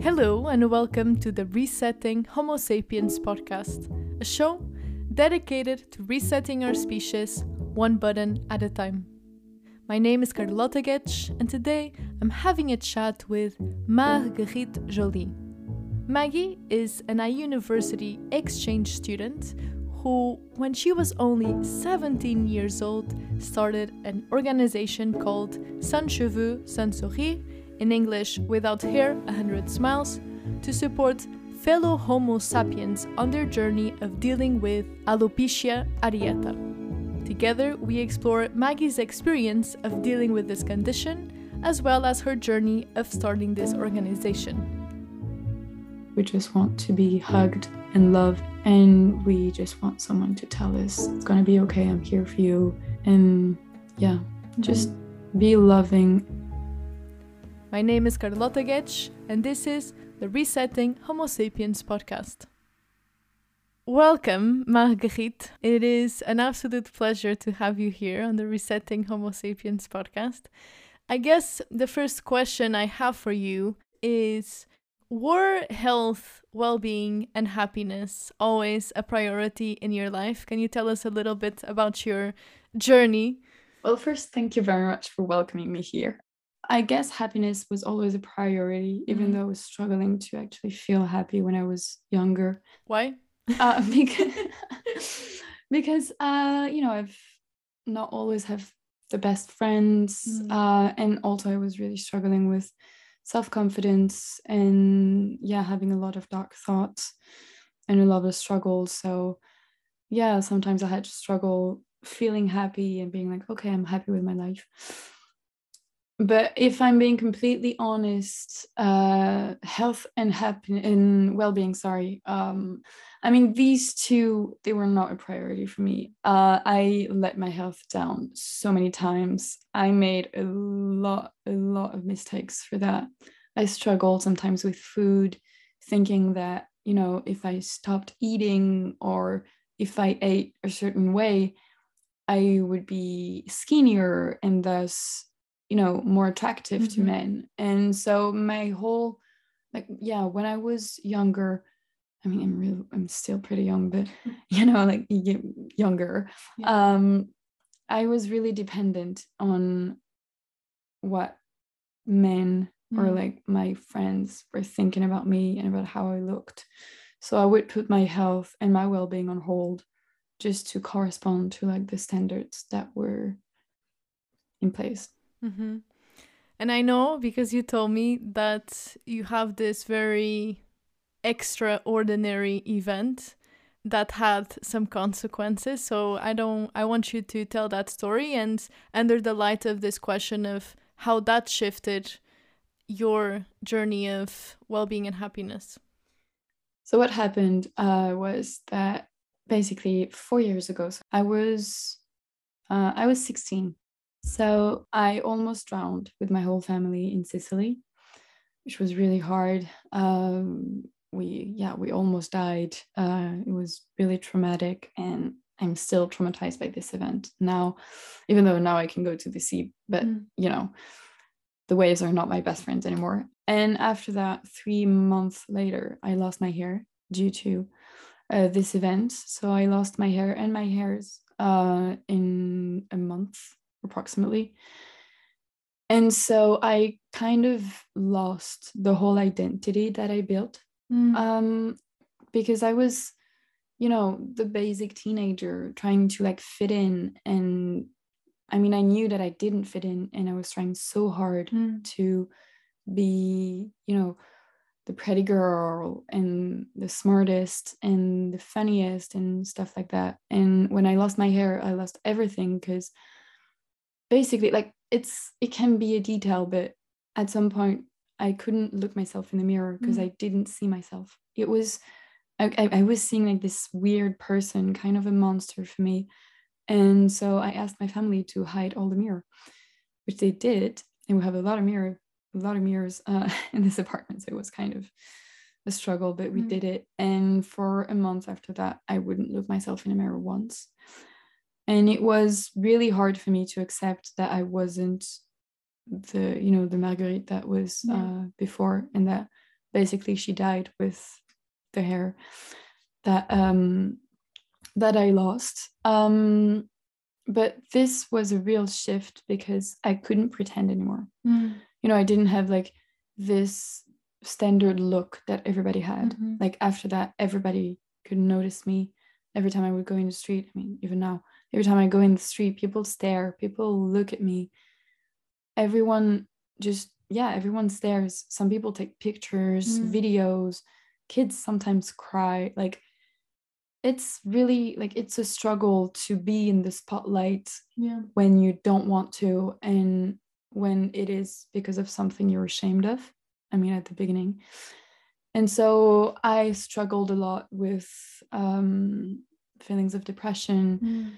Hello, and welcome to the Resetting Homo sapiens podcast, a show dedicated to resetting our species one button at a time. My name is Carlotta Getsch, and today I'm having a chat with Marguerite Jolie. Maggie is an IE University exchange student who, when she was only 17 years old, started an organization called Sans Cheveux, Cent Sourires in English, Without Hair, A 100 Smiles, to support fellow Homo sapiens on their journey of dealing with alopecia areata. Together, we explore Maggie's experience of dealing with this condition, as well as her journey of starting this organization. We just want to be hugged and loved, and we just want someone to tell us it's gonna be okay, I'm here for you, and yeah, just be loving my name is Carlotta Getsch, and this is the Resetting Homo Sapiens podcast. Welcome, Marguerite. It is an absolute pleasure to have you here on the Resetting Homo Sapiens podcast. I guess the first question I have for you is Were health, well being, and happiness always a priority in your life? Can you tell us a little bit about your journey? Well, first, thank you very much for welcoming me here. I guess happiness was always a priority, even mm. though I was struggling to actually feel happy when I was younger. Why? Uh, because because uh, you know I've not always have the best friends, mm. uh, and also I was really struggling with self confidence and yeah, having a lot of dark thoughts and a lot of struggles. So yeah, sometimes I had to struggle feeling happy and being like, okay, I'm happy with my life but if i'm being completely honest uh health and happiness and well-being sorry um i mean these two they were not a priority for me. Uh i let my health down so many times. I made a lot a lot of mistakes for that. I struggled sometimes with food thinking that you know if i stopped eating or if i ate a certain way i would be skinnier and thus you know more attractive mm-hmm. to men and so my whole like yeah when i was younger i mean i'm real i'm still pretty young but you know like younger yeah. um i was really dependent on what men mm. or like my friends were thinking about me and about how i looked so i would put my health and my well-being on hold just to correspond to like the standards that were in place Mm-hmm. And I know because you told me that you have this very extraordinary event that had some consequences. So I don't I want you to tell that story and under the light of this question of how that shifted your journey of well-being and happiness. So what happened uh, was that basically four years ago, so I was uh, I was 16 so I almost drowned with my whole family in Sicily, which was really hard. Um, we, yeah, we almost died. Uh, it was really traumatic, and I'm still traumatized by this event now, even though now I can go to the sea, but mm. you know, the waves are not my best friends anymore. And after that, three months later, I lost my hair due to uh, this event. So I lost my hair and my hairs uh, in a month approximately. And so I kind of lost the whole identity that I built mm. um, because I was, you know, the basic teenager trying to like fit in. And I mean, I knew that I didn't fit in and I was trying so hard mm. to be, you know, the pretty girl and the smartest and the funniest and stuff like that. And when I lost my hair, I lost everything because basically like it's it can be a detail but at some point i couldn't look myself in the mirror because mm. i didn't see myself it was I, I was seeing like this weird person kind of a monster for me and so i asked my family to hide all the mirror which they did and we have a lot of mirror a lot of mirrors uh, in this apartment so it was kind of a struggle but we mm. did it and for a month after that i wouldn't look myself in a mirror once and it was really hard for me to accept that i wasn't the you know the marguerite that was uh, before and that basically she died with the hair that um that I lost. Um but this was a real shift because I couldn't pretend anymore. Mm. You know, I didn't have like this standard look that everybody had. Mhm. Like after that, everybody could notice me every time I would go in the street. I mean, even now, every time I go in the street, people stare, people look at me. Everyone just, yeah, everyone stares. Some people take pictures, Mm. videos, kids sometimes cry. Like, it's really like it's a struggle to be in the spotlight Yeah. when you don't want to and when it is because of something you're ashamed of. I mean, at the beginning. And so I struggled a lot with um, feelings of depression. Mm.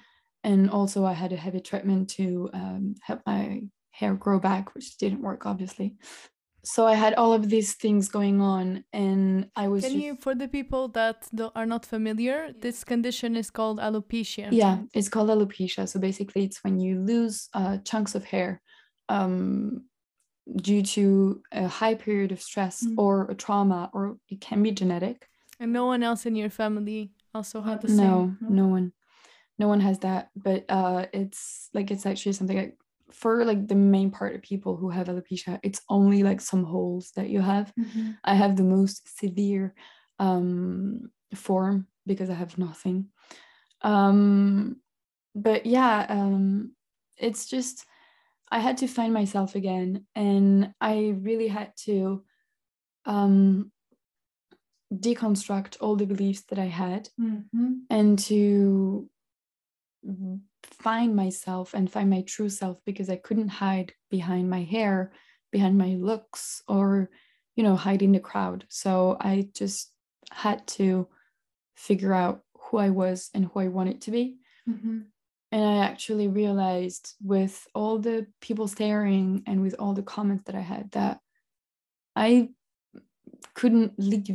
And also, I had a heavy treatment to um, help my hair grow back, which didn't work, obviously. So I had all of these things going on, and I was Can just, you, for the people that are not familiar, this condition is called alopecia. yeah, it's called alopecia. So basically, it's when you lose uh, chunks of hair um, due to a high period of stress Mm. or a trauma, or it can be genetic. And no one else in your family also had the no, same. No, no one, no one has that. But uh, it's like it's actually something like for like the main part of people who have alopecia, it's only like some holes that you have. Mhm. I have the most severe um, form because I have nothing. Um, but yeah, um, it's just I had to find myself again, and I really had to um, deconstruct all the beliefs that I had Mhm. and to find myself and find my true self because I couldn't hide behind my hair, behind my looks, or, you know, hide in the crowd. So I just had to figure out who I was and who I wanted to be. Mhm. And I actually realized with all the people staring and with all the comments that I had that I couldn't live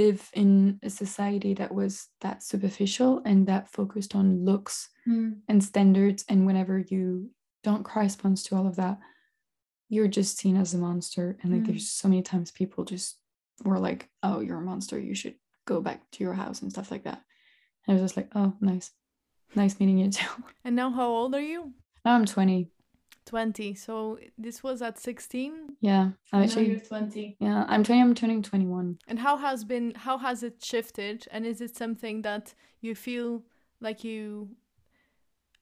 live in a society that was that superficial and that focused on looks Mm. and standards. And whenever you don't correspond to all of that you're just seen as a monster. And like Mm. there's so many times people just were like oh you're a monster. You should go back to your house and stuff like that. And I was just like oh nice. Nice meeting you too. And now, how old are you? now I'm 20 20. So this was at 16. yeah I'm actually 20. yeah I'm 20 I'm turning 21 And how has been how has it shifted and is it something that you feel like you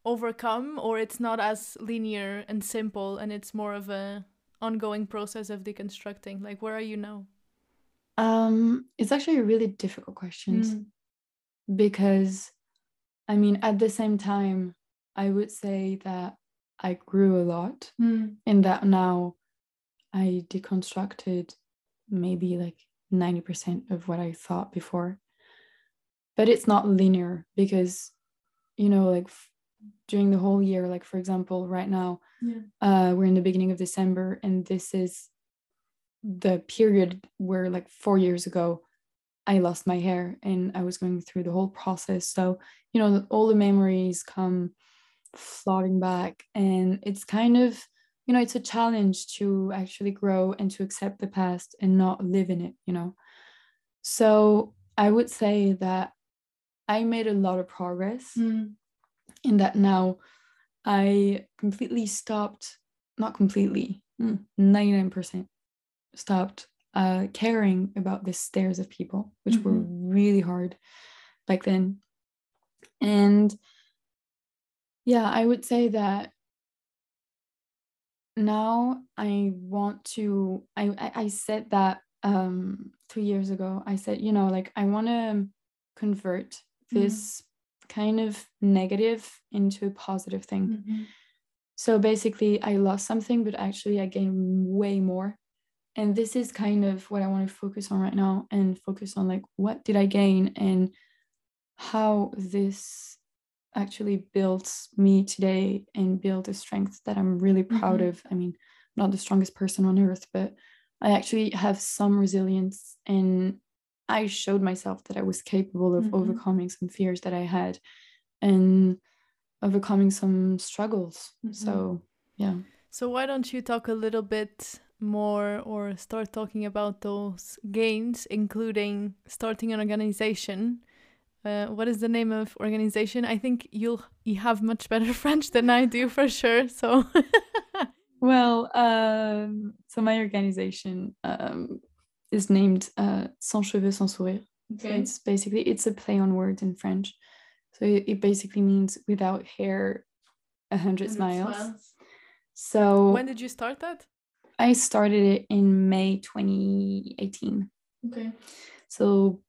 overcome or it's not as linear and simple and it's more of a ongoing process of deconstructing like where are you now um it's actually a really difficult question because I mean, at the same time, I would say that I grew a lot in that now I deconstructed maybe like 90% of what I thought before. But it's not linear because, you know, like f- during the whole year, like for example, right now, Yeah. uh, we're in the beginning of December, and this is the period where, like, four years ago, I lost my hair and I was going through the whole process. So, you know, all the memories come flooding back, and it's kind of, you know, it's a challenge to actually grow and to accept the past and not live in it, you know. So, I would say that I made a lot of progress in that now I completely stopped, not completely, mm, 99% stopped uh, caring about the stares of people, which were really hard back then. And yeah, I would say that now I want to, I, I, I said that um, two years ago. I said, you know, like I want to convert Mhm. this kind of negative into a positive thing. So basically, I lost something, but actually, I gained way more. And this is kind of what I want to focus on right now and focus on like, what did I gain and how this actually built me today and built a strength that I'm really proud Mhm. of. I mean, I'm not the strongest person on earth, but I actually have some resilience and I showed myself that I was capable of Mhm. overcoming some fears that I had and overcoming some struggles. Mhm. So, yeah. So why don't you talk a little bit more or start talking about those gains, including starting an organization. Uh, what is the name of organization? I think you'll you have much better French than I do for sure. So, well, um, so my organization um, is named uh, Sans Cheveux Cent Sourires. Okay. So it's basically it's a play on words in French. So it, it basically means without hair, a hundred smiles. smiles. So when did you start that? I started it in May 2018. Okay. So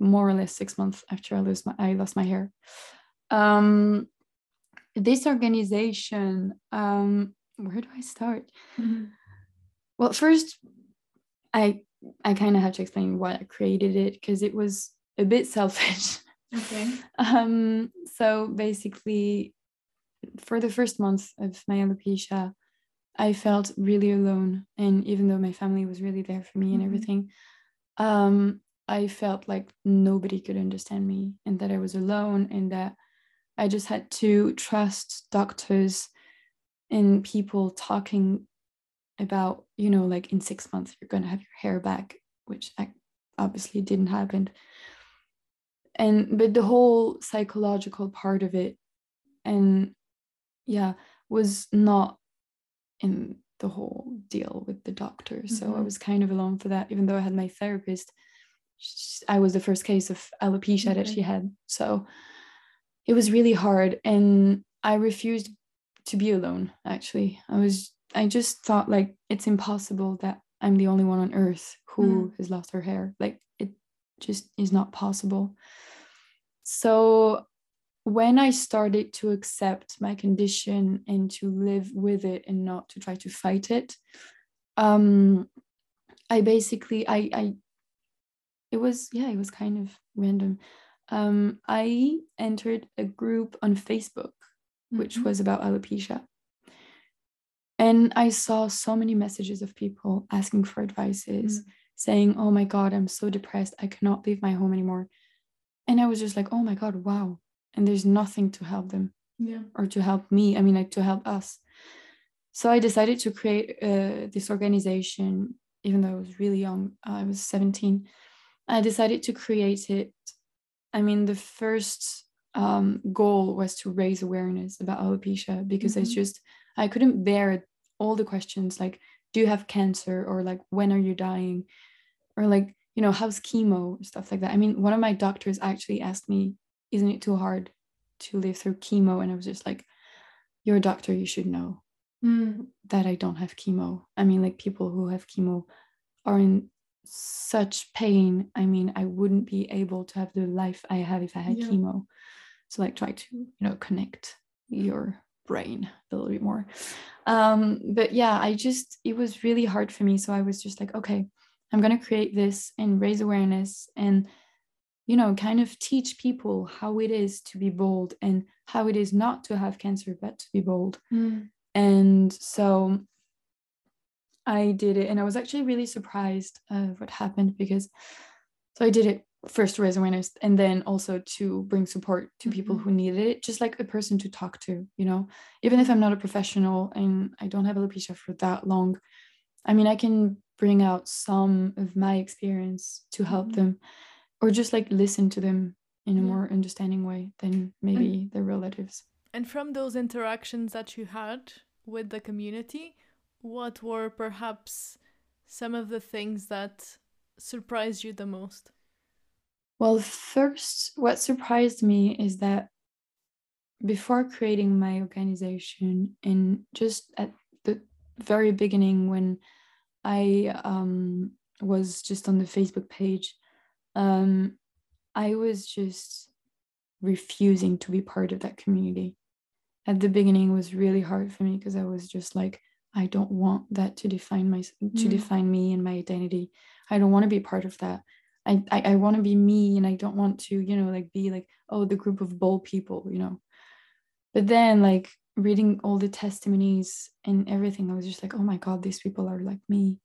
more or less six months after I lost my I lost my hair. Um, this organization, um, where do I start? Mm-hmm. Well, first, I I kind of have to explain why I created it because it was a bit selfish. Okay. um, so basically, for the first month of my alopecia, I felt really alone. And even though my family was really there for me and mm-hmm. everything, um, I felt like nobody could understand me and that I was alone and that I just had to trust doctors and people talking about, you know, like in six months, you're going to have your hair back, which obviously didn't happen. And, but the whole psychological part of it, and yeah, was not in the whole deal with the doctor. Mm-hmm. So I mm-hmm. was kind of alone for that, even though I had my therapist. I was the first case of alopecia okay. that she had. So it was really hard. And I refused to be alone, actually. I was, I just thought like it's impossible that I'm the only one on earth who mm. has lost her hair. Like it just is not possible. So when I started to accept my condition and to live with it and not to try to fight it, um, I basically I I it was yeah it was kind of random. Um, I entered a group on Facebook, which mm-hmm. was about alopecia. And I saw so many messages of people asking for advices, mm-hmm. saying, Oh my God, I'm so depressed. I cannot leave my home anymore. And I was just like, Oh my God, wow, and there's nothing to help them yeah. or to help me i mean like to help us so i decided to create uh, this organization even though i was really young i was 17 i decided to create it i mean the first um, goal was to raise awareness about alopecia because mm-hmm. it's just i couldn't bear all the questions like do you have cancer or like when are you dying or like you know how's chemo stuff like that i mean one of my doctors actually asked me isn't it too hard to live through chemo? And I was just like, you're a doctor, you should know mm. that I don't have chemo. I mean, like people who have chemo are in such pain. I mean, I wouldn't be able to have the life I have if I had yeah. chemo. So like try to, you know, connect your brain a little bit more. Um, but yeah, I just it was really hard for me. So I was just like, okay, I'm gonna create this and raise awareness and you know, kind of teach people how it is to be bold and how it is not to have cancer, but to be bold. Mm. And so I did it, and I was actually really surprised of what happened because so I did it first to raise awareness and then also to bring support to people mm-hmm. who needed it, just like a person to talk to, you know, even if I'm not a professional and I don't have alopecia for that long. I mean, I can bring out some of my experience to help mm-hmm. them or just like listen to them in a yeah. more understanding way than maybe and, their relatives. And from those interactions that you had with the community, what were perhaps some of the things that surprised you the most? Well, first, what surprised me is that before creating my organization, and just at the very beginning, when I um, was just on the Facebook page, um, I was just refusing to be part of that community. At the beginning, was really hard for me because I was just like, I don't want that to define my mm. to define me and my identity. I don't want to be part of that. I, I, I want to be me and I don't want to, you know, like be like, oh, the group of bold people, you know. But then like reading all the testimonies and everything, I was just like, oh my God, these people are like me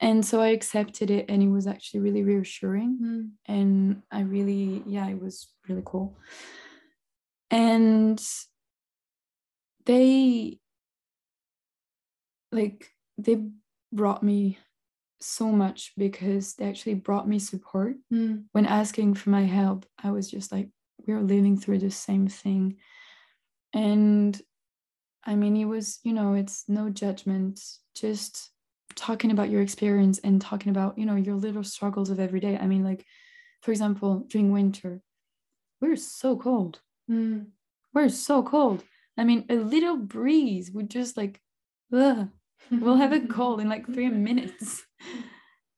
and so i accepted it and it was actually really reassuring mm. and i really yeah it was really cool and they like they brought me so much because they actually brought me support. Mm. When asking for my help, I was just like, we're living through the same thing. And I mean, it was, you know, it's no judgment, just talking about your experience and talking about, you know, your little struggles of every day. I mean, like, for example, during winter, we're so cold. Mm. We're so cold. I mean, a little breeze would just like, ugh, we'll have a cold in like three minutes.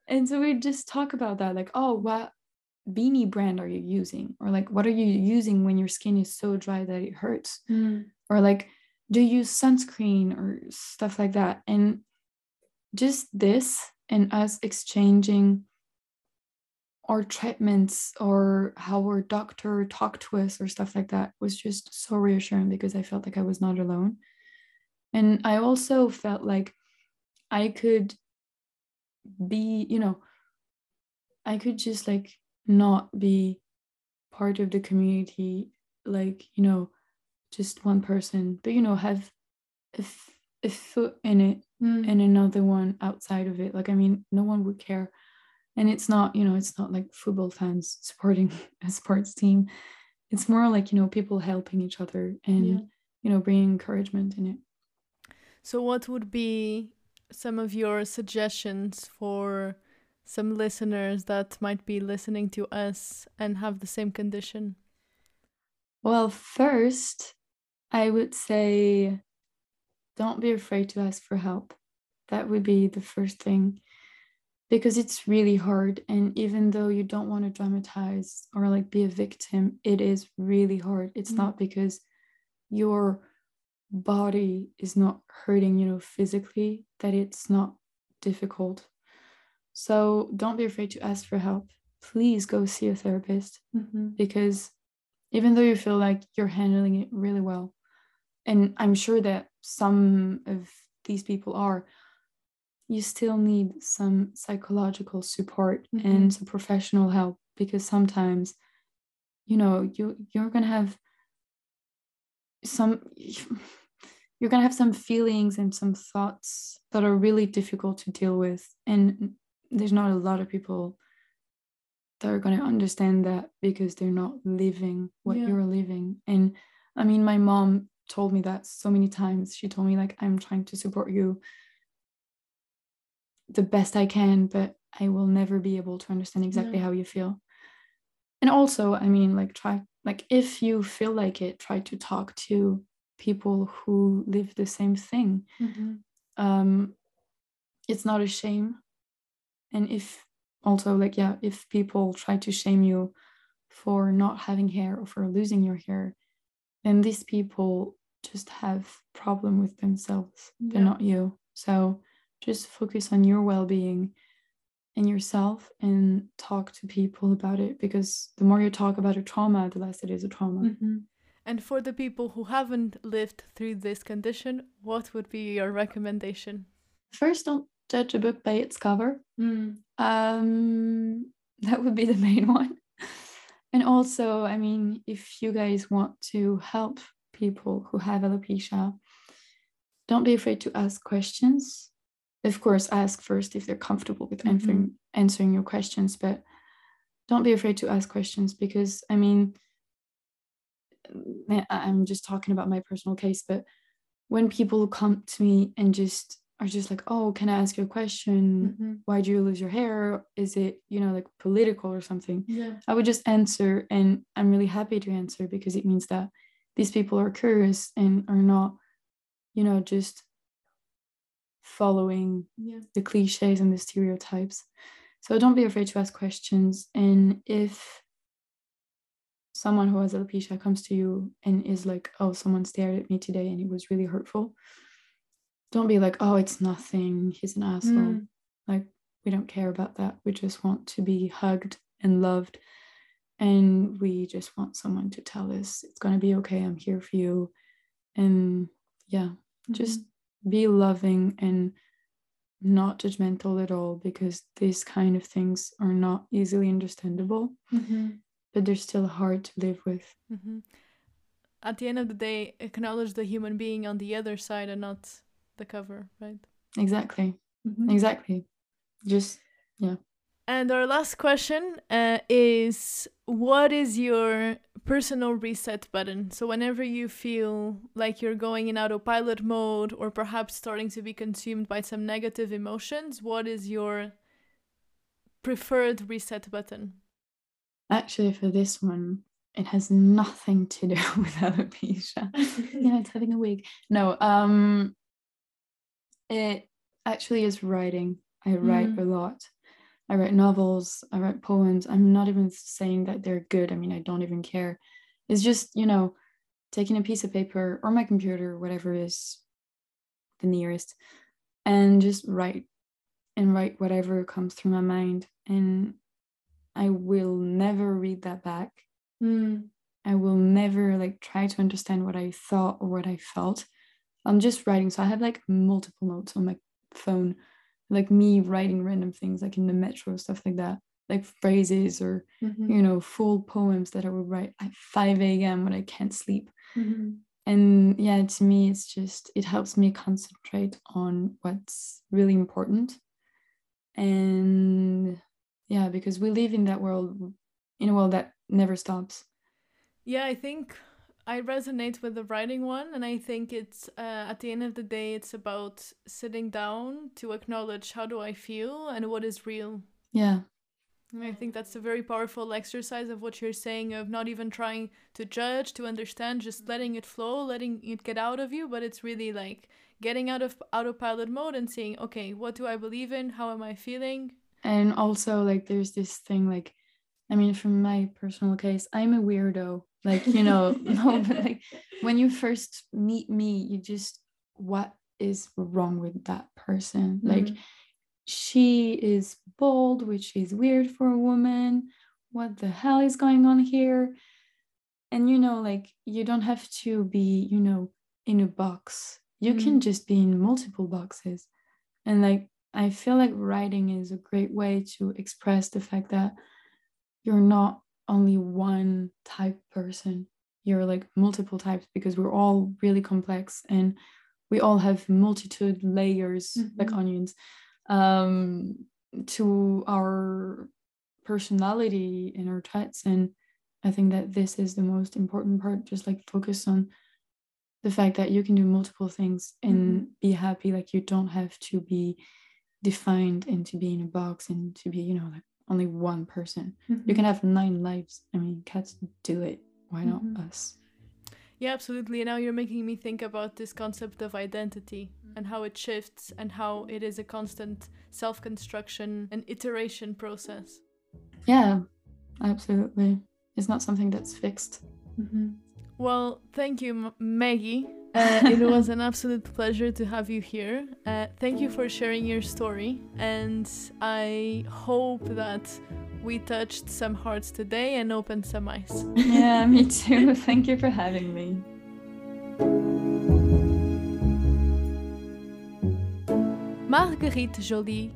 And so we just talk about that, like, oh, what beanie brand are you using? Or like, what are you using when your skin is so dry that it hurts? Mm. Or like, do you use sunscreen or stuff like that? And just this and us exchanging our treatments or how our doctor talked to us or stuff like that was just so reassuring because I felt like I was not alone. And I also felt like I could be, you know, I could just like not be part of the community, like, you know, just one person, but, you know, have a, f- a foot in it Mm. and another one outside of it. Like, I mean, no one would care. And it's not, you know, it's not like football fans supporting a sports team. It's more like, you know, people helping each other and, Yeah. you know, bringing encouragement in it. So, what would be some of your suggestions for some listeners that might be listening to us and have the same condition? Well, first, I would say don't be afraid to ask for help. That would be the first thing because it's really hard. And even though you don't want to dramatize or like be a victim, it is really hard. It's Mm. not because your body is not hurting, you know, physically, that it's not difficult. So don't be afraid to ask for help. Please go see a therapist Mm-hmm. because even though you feel like you're handling it really well, and I'm sure that some of these people are, you still need some psychological support Mhm. and some professional help because sometimes, you know, you you're gonna have some you're gonna have some feelings and some thoughts that are really difficult to deal with, and there's not a lot of people that are going to understand that because they're not living what Yeah. you're living. And I mean, my mom told me that so many times. She told me, like, I'm trying to support you the best I can, but I will never be able to understand exactly Yeah. how you feel. And also, I mean, like, try, like, if you feel like it, try to talk to people who live the same thing. Mm-hmm. Um, it's not a shame. And if also, like, yeah, if people try to shame you for not having hair or for losing your hair, then these people just have problem with themselves. They're not you. So just focus on your well-being and yourself and talk to people about it because the more you talk about a trauma, the less it is a trauma. Mm-hmm. And for the people who haven't lived through this condition, what would be your recommendation? First, don't judge a book by its cover. Mm. Um, that would be the main one. And also, I mean, if you guys want to help people who have alopecia, don't be afraid to ask questions. Of course, ask first if they're comfortable with Mhm. answering answering your questions, but don't be afraid to ask questions because I mean, I- I'm just talking about my personal case, but when people come to me and just are just like, "Oh, can I ask you a question?" Mm-hmm. why do you lose your hair? Is it, you know, like political or something? Yeah. I would just answer, and I'm really happy to answer because it means that these people are curious and are not, you know, just following Yeah. the cliches and the stereotypes. So don't be afraid to ask questions. And if someone who has alopecia comes to you and is like, oh, someone stared at me today and it was really hurtful, don't be like, oh, it's nothing. He's an asshole. Mm. Like, we don't care about that. We just want to be hugged and loved. And we just want someone to tell us it's going to be okay. I'm here for you. And yeah, just be loving and not judgmental at all because these kind of things are not easily understandable, Mm-hmm. but they're still hard to live with. Mm-hmm. At the end of the day, acknowledge the human being on the other side and not the cover, right? Exactly. Mm-hmm. Exactly. Just, yeah. And our last question uh, is what is your personal reset button? So, whenever you feel like you're going in autopilot mode or perhaps starting to be consumed by some negative emotions, what is your preferred reset button? Actually, for this one, it has nothing to do with alopecia. yeah, it's having a wig. No, um, it actually is writing. I write mm. a lot. I write novels, I write poems. I'm not even saying that they're good. I mean, I don't even care. It's just, you know, taking a piece of paper or my computer, whatever is the nearest, and just write and write whatever comes through my mind. And I will never read that back. Mm. I will never like try to understand what I thought or what I felt. I'm just writing. So I have like multiple notes on my phone like me writing random things like in the metro stuff like that like phrases or mm-hmm. you know full poems that i would write at 5 a.m when i can't sleep mm-hmm. and yeah to me it's just it helps me concentrate on what's really important and yeah because we live in that world in a world that never stops yeah i think I resonate with the writing one, and I think it's uh, at the end of the day, it's about sitting down to acknowledge how do I feel and what is real. Yeah. And I think that's a very powerful exercise of what you're saying of not even trying to judge, to understand, just letting it flow, letting it get out of you. But it's really like getting out of autopilot mode and saying, okay, what do I believe in? How am I feeling? And also, like, there's this thing, like, I mean, from my personal case, I'm a weirdo like you know no but like when you first meet me you just what is wrong with that person? Mm-hmm. like she is bold which is weird for a woman. What the hell is going on here? And you know like you don't have to be you know in a box. You mm-hmm. can just be in multiple boxes. And like i feel like writing is a great way to express the fact that you're not only one type person you're like multiple types because we're all really complex and we all have multitude layers mm-hmm. like onions um, to our personality and our traits and i think that this is the most important part just like focus on the fact that you can do multiple things and mm-hmm. be happy like you don't have to be defined and to be in a box and to be you know like only one person. Mm-hmm. You can have nine lives. I mean, cats do it. Why not mm-hmm. us? Yeah, absolutely. Now you're making me think about this concept of identity and how it shifts and how it is a constant self construction and iteration process. Yeah, absolutely. It's not something that's fixed. Mm-hmm. Well, thank you, M- Maggie. Uh, it was an absolute pleasure to have you here. Uh, thank you for sharing your story, and I hope that we touched some hearts today and opened some eyes. yeah, me too. Thank you for having me. Marguerite Jolie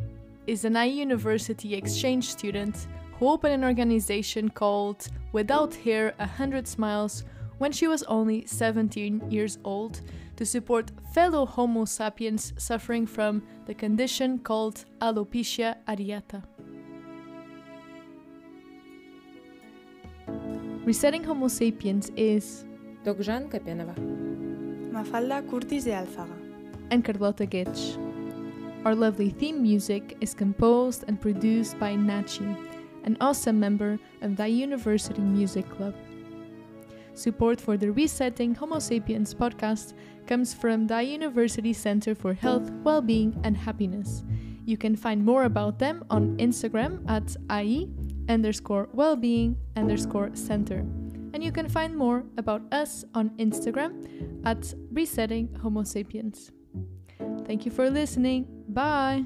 is an IE University exchange student who opened an organization called Without Hair, A Hundred Smiles when she was only 17 years old to support fellow Homo sapiens suffering from the condition called alopecia areata. Resetting Homo sapiens is Dokjan Kapenova, Mafalda Curtis de Alfaga, and Carlota Getch. Our lovely theme music is composed and produced by Nachi, an awesome member of the University Music Club. Support for the Resetting Homo Sapiens podcast comes from the University Center for Health, Wellbeing and Happiness. You can find more about them on Instagram at IE underscore wellbeing underscore center. And you can find more about us on Instagram at Resetting Homo Sapiens. Thank you for listening. Bye.